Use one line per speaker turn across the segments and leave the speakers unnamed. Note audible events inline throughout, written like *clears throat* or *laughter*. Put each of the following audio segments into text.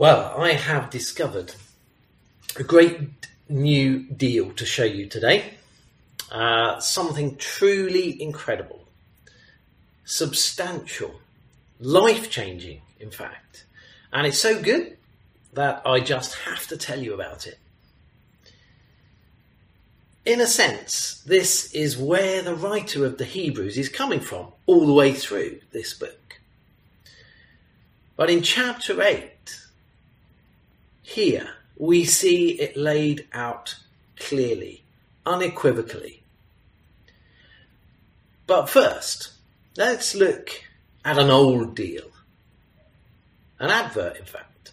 Well, I have discovered a great new deal to show you today. Uh, something truly incredible, substantial, life changing, in fact. And it's so good that I just have to tell you about it. In a sense, this is where the writer of the Hebrews is coming from all the way through this book. But in chapter 8, here we see it laid out clearly, unequivocally. But first, let's look at an old deal. An advert, in fact.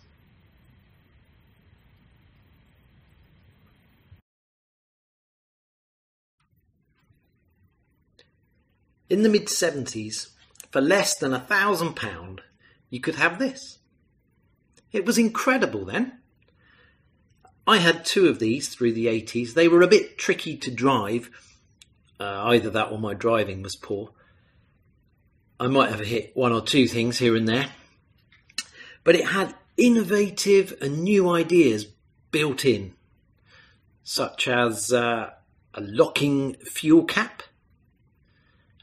In the mid 70s, for less than a thousand pound, you could have this. It was incredible then. I had two of these through the 80s. They were a bit tricky to drive. Uh, either that or my driving was poor. I might have hit one or two things here and there. But it had innovative and new ideas built in, such as uh, a locking fuel cap,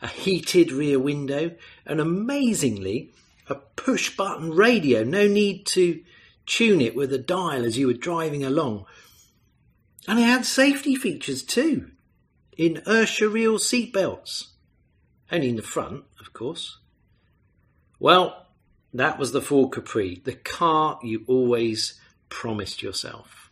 a heated rear window, and amazingly, a push button radio. No need to tune it with a dial as you were driving along. And it had safety features too, inertia seat belts. Only in the front, of course. Well, that was the Ford Capri, the car you always promised yourself.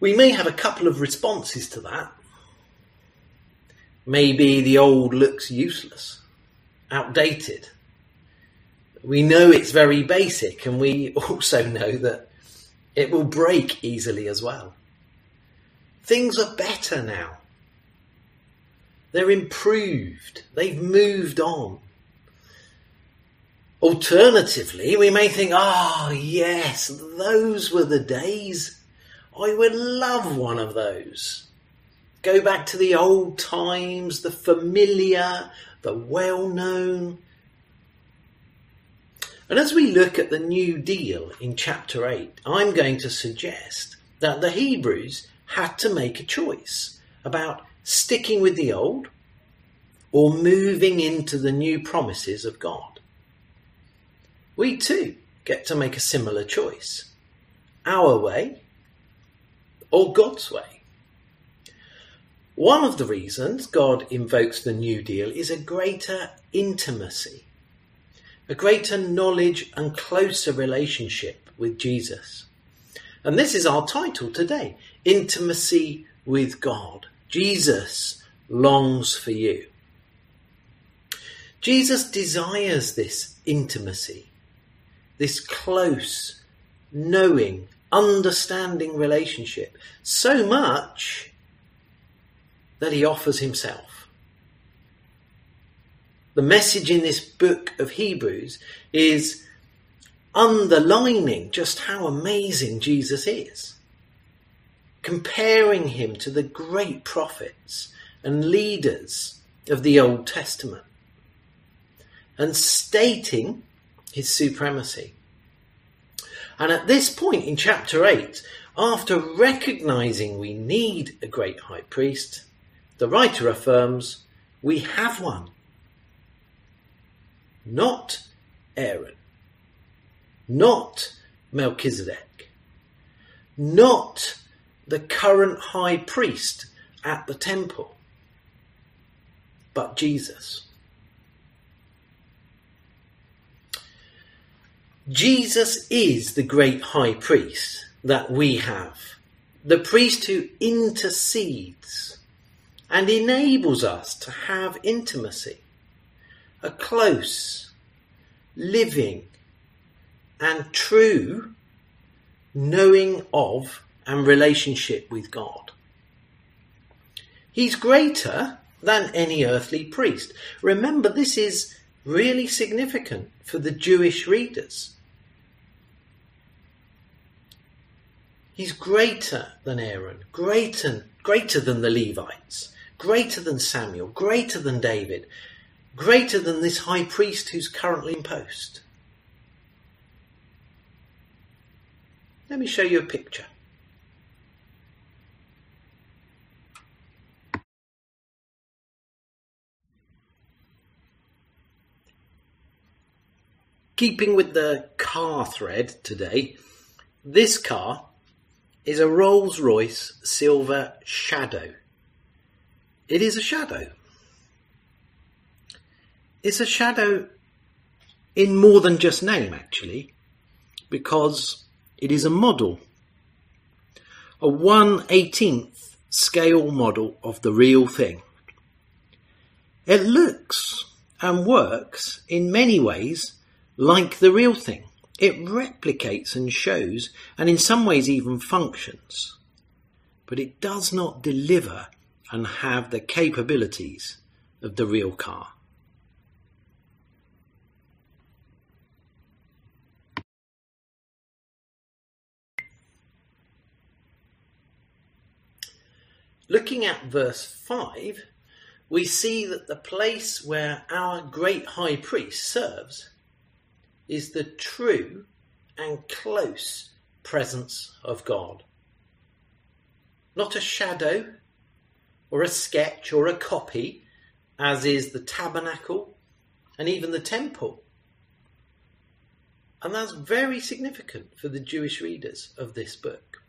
We may have a couple of responses to that. Maybe the old looks useless, outdated. We know it's very basic, and we *laughs* also know that it will break easily as well. Things are better now. They're improved. They've moved on. Alternatively, we may think, ah, oh, yes, those were the days. I would love one of those. Go back to the old times, the familiar, the well known. And as we look at the New Deal in chapter 8, I'm going to suggest that the Hebrews had to make a choice about sticking with the old or moving into the new promises of God. We too get to make a similar choice our way or God's way. One of the reasons God invokes the New Deal is a greater intimacy, a greater knowledge and closer relationship with Jesus. And this is our title today Intimacy with God. Jesus longs for you. Jesus desires this intimacy, this close, knowing, understanding relationship so much that he offers himself. The message in this book of Hebrews is underlining just how amazing Jesus is, comparing him to the great prophets and leaders of the Old Testament, and stating his supremacy. And at this point in chapter 8, after recognizing we need a great high priest, the writer affirms, we have one. Not Aaron. Not Melchizedek. Not the current high priest at the temple. But Jesus. Jesus is the great high priest that we have. The priest who intercedes and enables us to have intimacy, a close, living, and true knowing of and relationship with God. He's greater than any earthly priest. Remember, this is really significant for the Jewish readers. He's greater than Aaron, greater, greater than the Levites, greater than Samuel, greater than David, greater than this high priest who's currently in post. Let me show you a picture. Keeping with the car thread today, this car is a Rolls Royce Silver Shadow. It is a shadow. It's a shadow in more than just name, actually, because it is a model, a 1/18th scale model of the real thing. It looks and works in many ways like the real thing. It replicates and shows, and in some ways even functions. But it does not deliver and have the capabilities of the real car. Looking at verse 5, we see that the place where our great high priest serves is the true and close presence of God. Not a shadow or a sketch or a copy, as is the tabernacle and even the temple. And that's very significant for the Jewish readers of this book.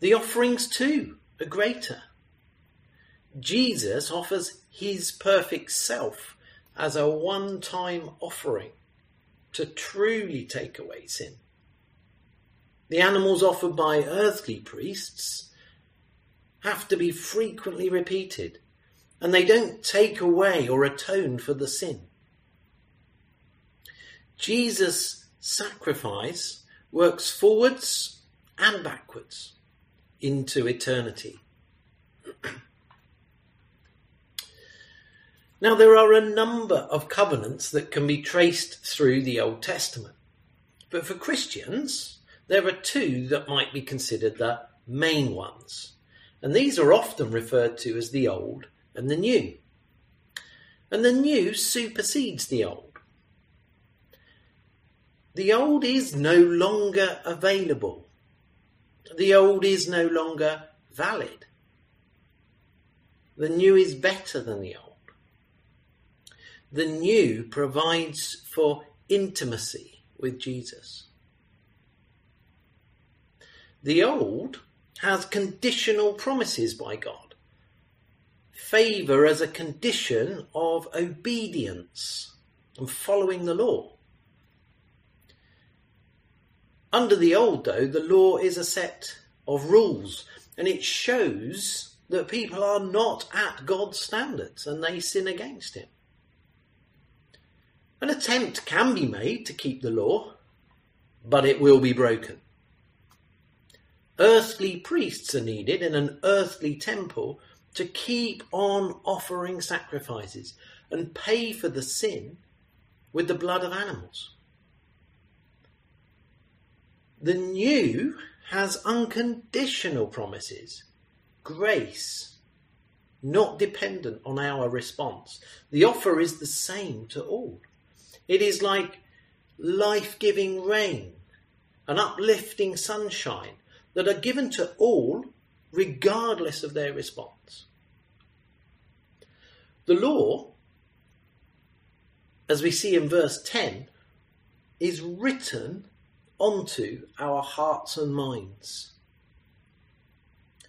The offerings, too, are greater. Jesus offers his perfect self as a one time offering to truly take away sin. The animals offered by earthly priests have to be frequently repeated, and they don't take away or atone for the sin. Jesus' sacrifice works forwards and backwards into eternity. *clears throat* Now, there are a number of covenants that can be traced through the Old Testament. But for Christians, there are two that might be considered the main ones. And these are often referred to as the Old and the New. And the New supersedes the Old. The Old is no longer available. The Old is no longer valid. The New is better than the Old the new provides for intimacy with Jesus. The old has conditional promises by God. Favour as a condition of obedience and following the law. Under the old, though, the law is a set of rules and it shows that people are not at God's standards and they sin against Him. An attempt can be made to keep the law, but it will be broken. Earthly priests are needed in an earthly temple to keep on offering sacrifices and pay for the sin with the blood of animals. The new has unconditional promises, grace, not dependent on our response. The offer is the same to all. It is like life giving rain, an uplifting sunshine that are given to all regardless of their response. The law, as we see in verse 10, is written onto our hearts and minds.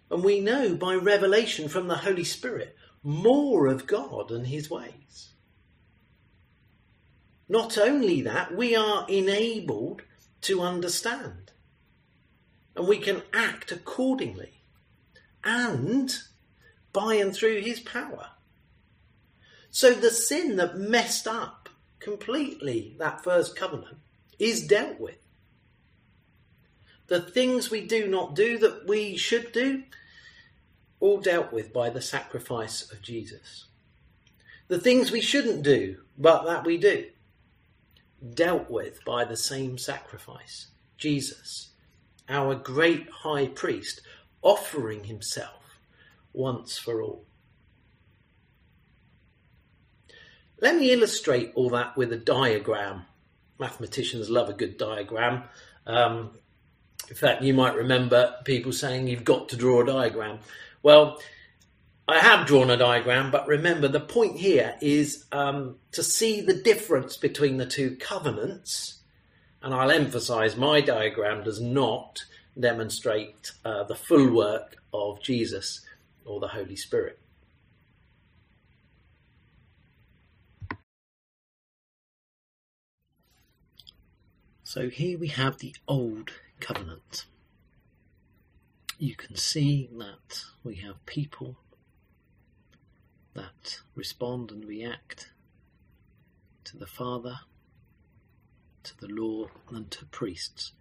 And we know by revelation from the Holy Spirit more of God and his ways. Not only that, we are enabled to understand and we can act accordingly and by and through his power. So the sin that messed up completely that first covenant is dealt with. The things we do not do that we should do, all dealt with by the sacrifice of Jesus. The things we shouldn't do, but that we do, dealt with by the same sacrifice, Jesus, our great high priest, offering himself once for all. Let me illustrate all that with a diagram. Mathematicians love a good diagram. Um, in fact, you might remember people saying you've got to draw a diagram. Well, I have drawn a diagram, but remember the point here is um, to see the difference between the two covenants. And I'll emphasize my diagram does not demonstrate uh, the full work of Jesus or the Holy Spirit. So here we have the Old Covenant. You can see that we have people that respond and react to the Father, to the law, and to priests.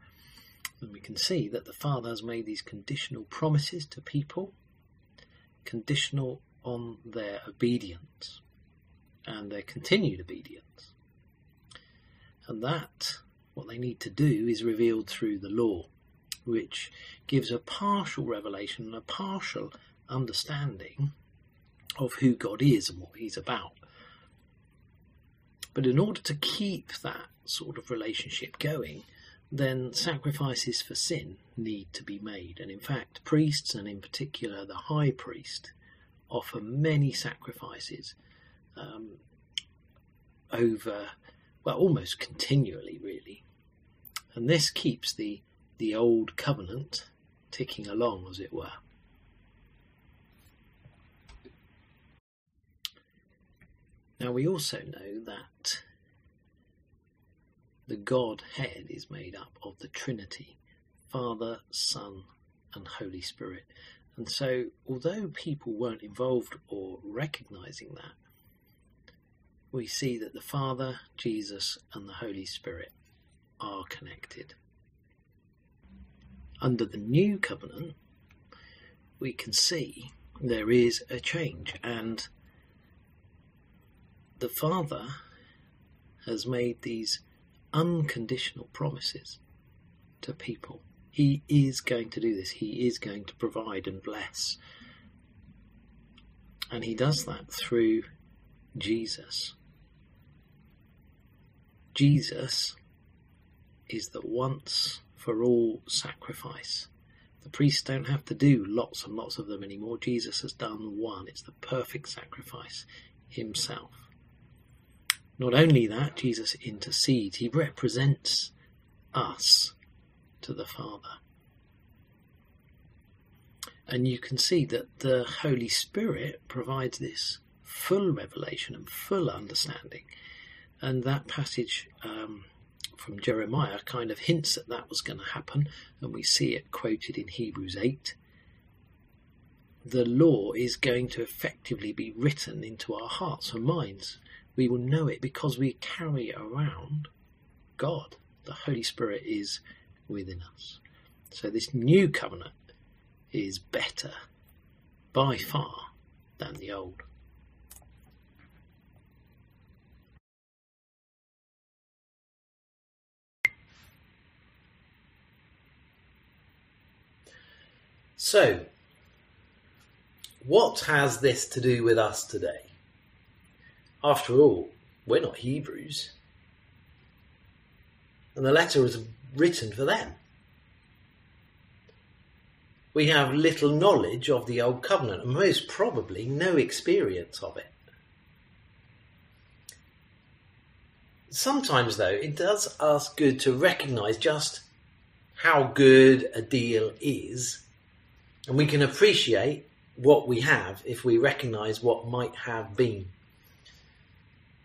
And we can see that the Father has made these conditional promises to people, conditional on their obedience and their continued obedience. And that what they need to do is revealed through the law, which gives a partial revelation and a partial understanding of who God is and what He's about. But in order to keep that sort of relationship going, then sacrifices for sin need to be made. And in fact, priests, and in particular the high priest, offer many sacrifices um, over, well, almost continually, really. And this keeps the, the old covenant ticking along, as it were. Now, we also know that the Godhead is made up of the Trinity Father, Son, and Holy Spirit. And so, although people weren't involved or recognizing that, we see that the Father, Jesus, and the Holy Spirit are connected. Under the new covenant, we can see there is a change, and the Father has made these unconditional promises to people. He is going to do this, He is going to provide and bless. And He does that through Jesus. Jesus is the once for all sacrifice. The priests don't have to do lots and lots of them anymore. Jesus has done one. It's the perfect sacrifice himself. Not only that, Jesus intercedes, he represents us to the Father. And you can see that the Holy Spirit provides this full revelation and full understanding. And that passage um, from Jeremiah kind of hints that that was going to happen, and we see it quoted in Hebrews 8. The law is going to effectively be written into our hearts and minds we will know it because we carry around God. The Holy Spirit is within us. So this new covenant is better by far than the old. So, what has this to do with us today? After all, we're not Hebrews. And the letter was written for them. We have little knowledge of the Old Covenant and most probably no experience of it. Sometimes, though, it does us good to recognize just how good a deal is, and we can appreciate what we have if we recognize what might have been.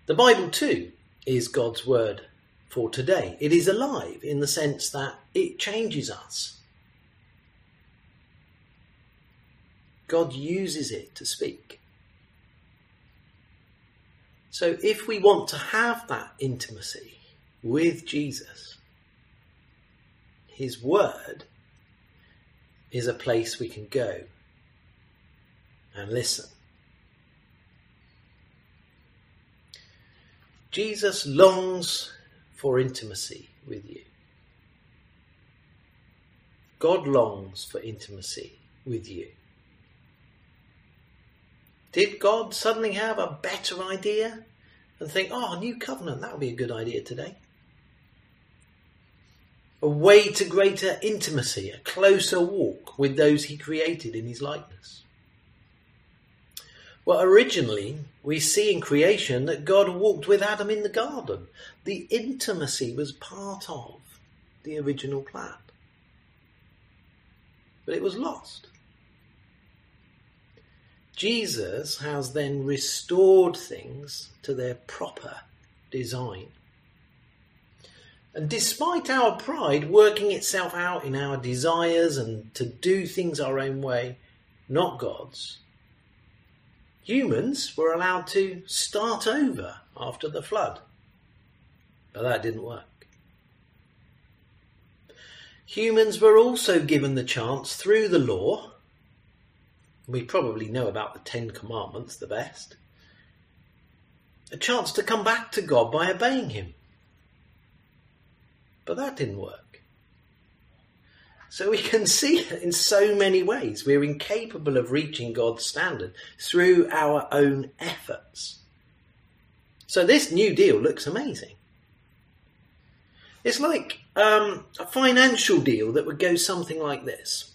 The Bible, too, is God's word for today. It is alive in the sense that it changes us. God uses it to speak. So if we want to have that intimacy with Jesus, his word is a place we can go and listen. Jesus longs for intimacy with you. God longs for intimacy with you. Did God suddenly have a better idea and think, oh, new covenant, that would be a good idea today? A way to greater intimacy, a closer walk with those he created in his likeness. Well, originally, we see in creation that God walked with Adam in the garden. The intimacy was part of the original plan. But it was lost. Jesus has then restored things to their proper design. And despite our pride working itself out in our desires and to do things our own way, not God's, humans were allowed to start over after the flood. But that didn't work. Humans were also given the chance through the law, we probably know about the Ten Commandments the best, a chance to come back to God by obeying Him. But that didn't work. So we can *laughs* see in so many ways we're incapable of reaching God's standard through our own efforts. So this new deal looks amazing. It's like um, a financial deal that would go something like this.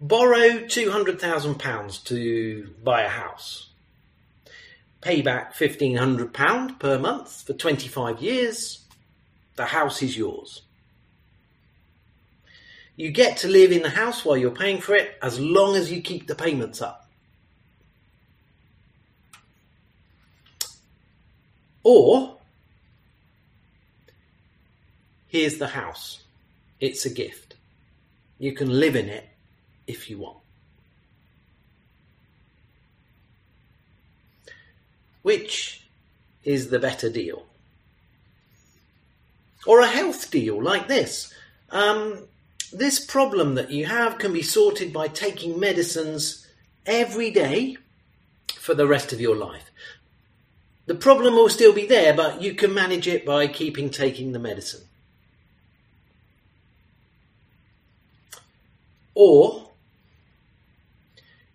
Borrow £200,000 to buy a house. Pay back £1,500 per month for 25 years. The house is yours. You get to live in the house while you're paying for it as long as you keep the payments up. Or, here's the house. It's a gift. You can live in it if you want. Which is the better deal? Or a health deal like this. Um, this problem that you have can be sorted by taking medicines every day for the rest of your life. The problem will still be there, but you can manage it by keeping taking the medicine. Or,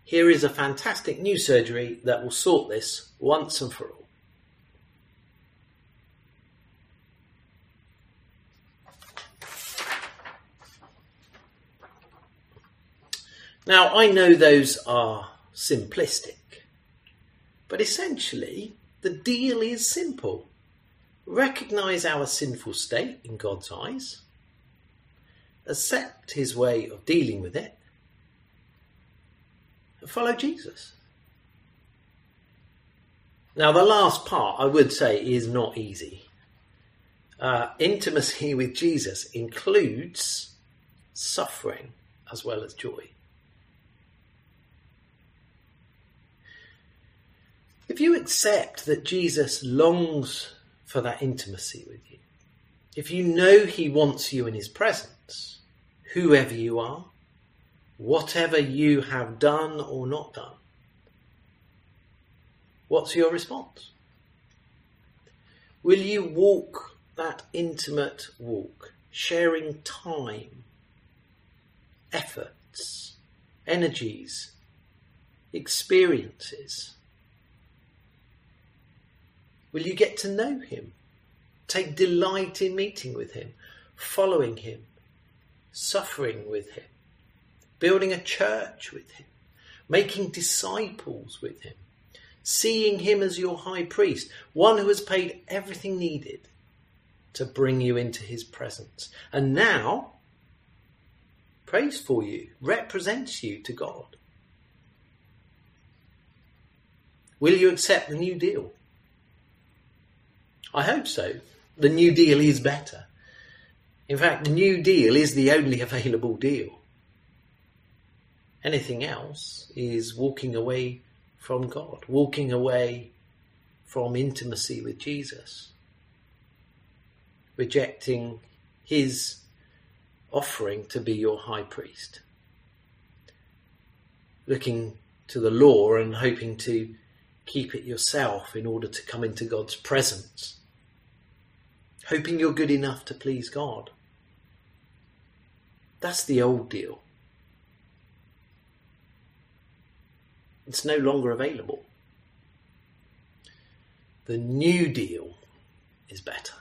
here is a fantastic new surgery that will sort this once and for all. Now, I know those are simplistic, but essentially, the deal is simple. Recognize our sinful state in God's eyes, accept His way of dealing with it, and follow Jesus. Now, the last part I would say is not easy. Uh, intimacy with Jesus includes suffering as well as joy. If you accept that Jesus longs for that intimacy with you, if you know he wants you in his presence, whoever you are, whatever you have done or not done, what's your response? Will you walk that intimate walk, sharing time, efforts, energies, experiences? Will you get to know him? Take delight in meeting with him, following him, suffering with him, building a church with him, making disciples with him, seeing him as your high priest, one who has paid everything needed to bring you into his presence. And now, prays for you, represents you to God. Will you accept the new deal? I hope so. The New Deal is better. In fact, the New Deal is the only *laughs* available deal. Anything else is walking away from God, walking away from intimacy with Jesus, rejecting his offering to be your high priest, looking to the law and hoping to keep it yourself in order to come into God's presence, hoping you're good enough to please God. That's the old deal. It's no longer available. The new deal is better.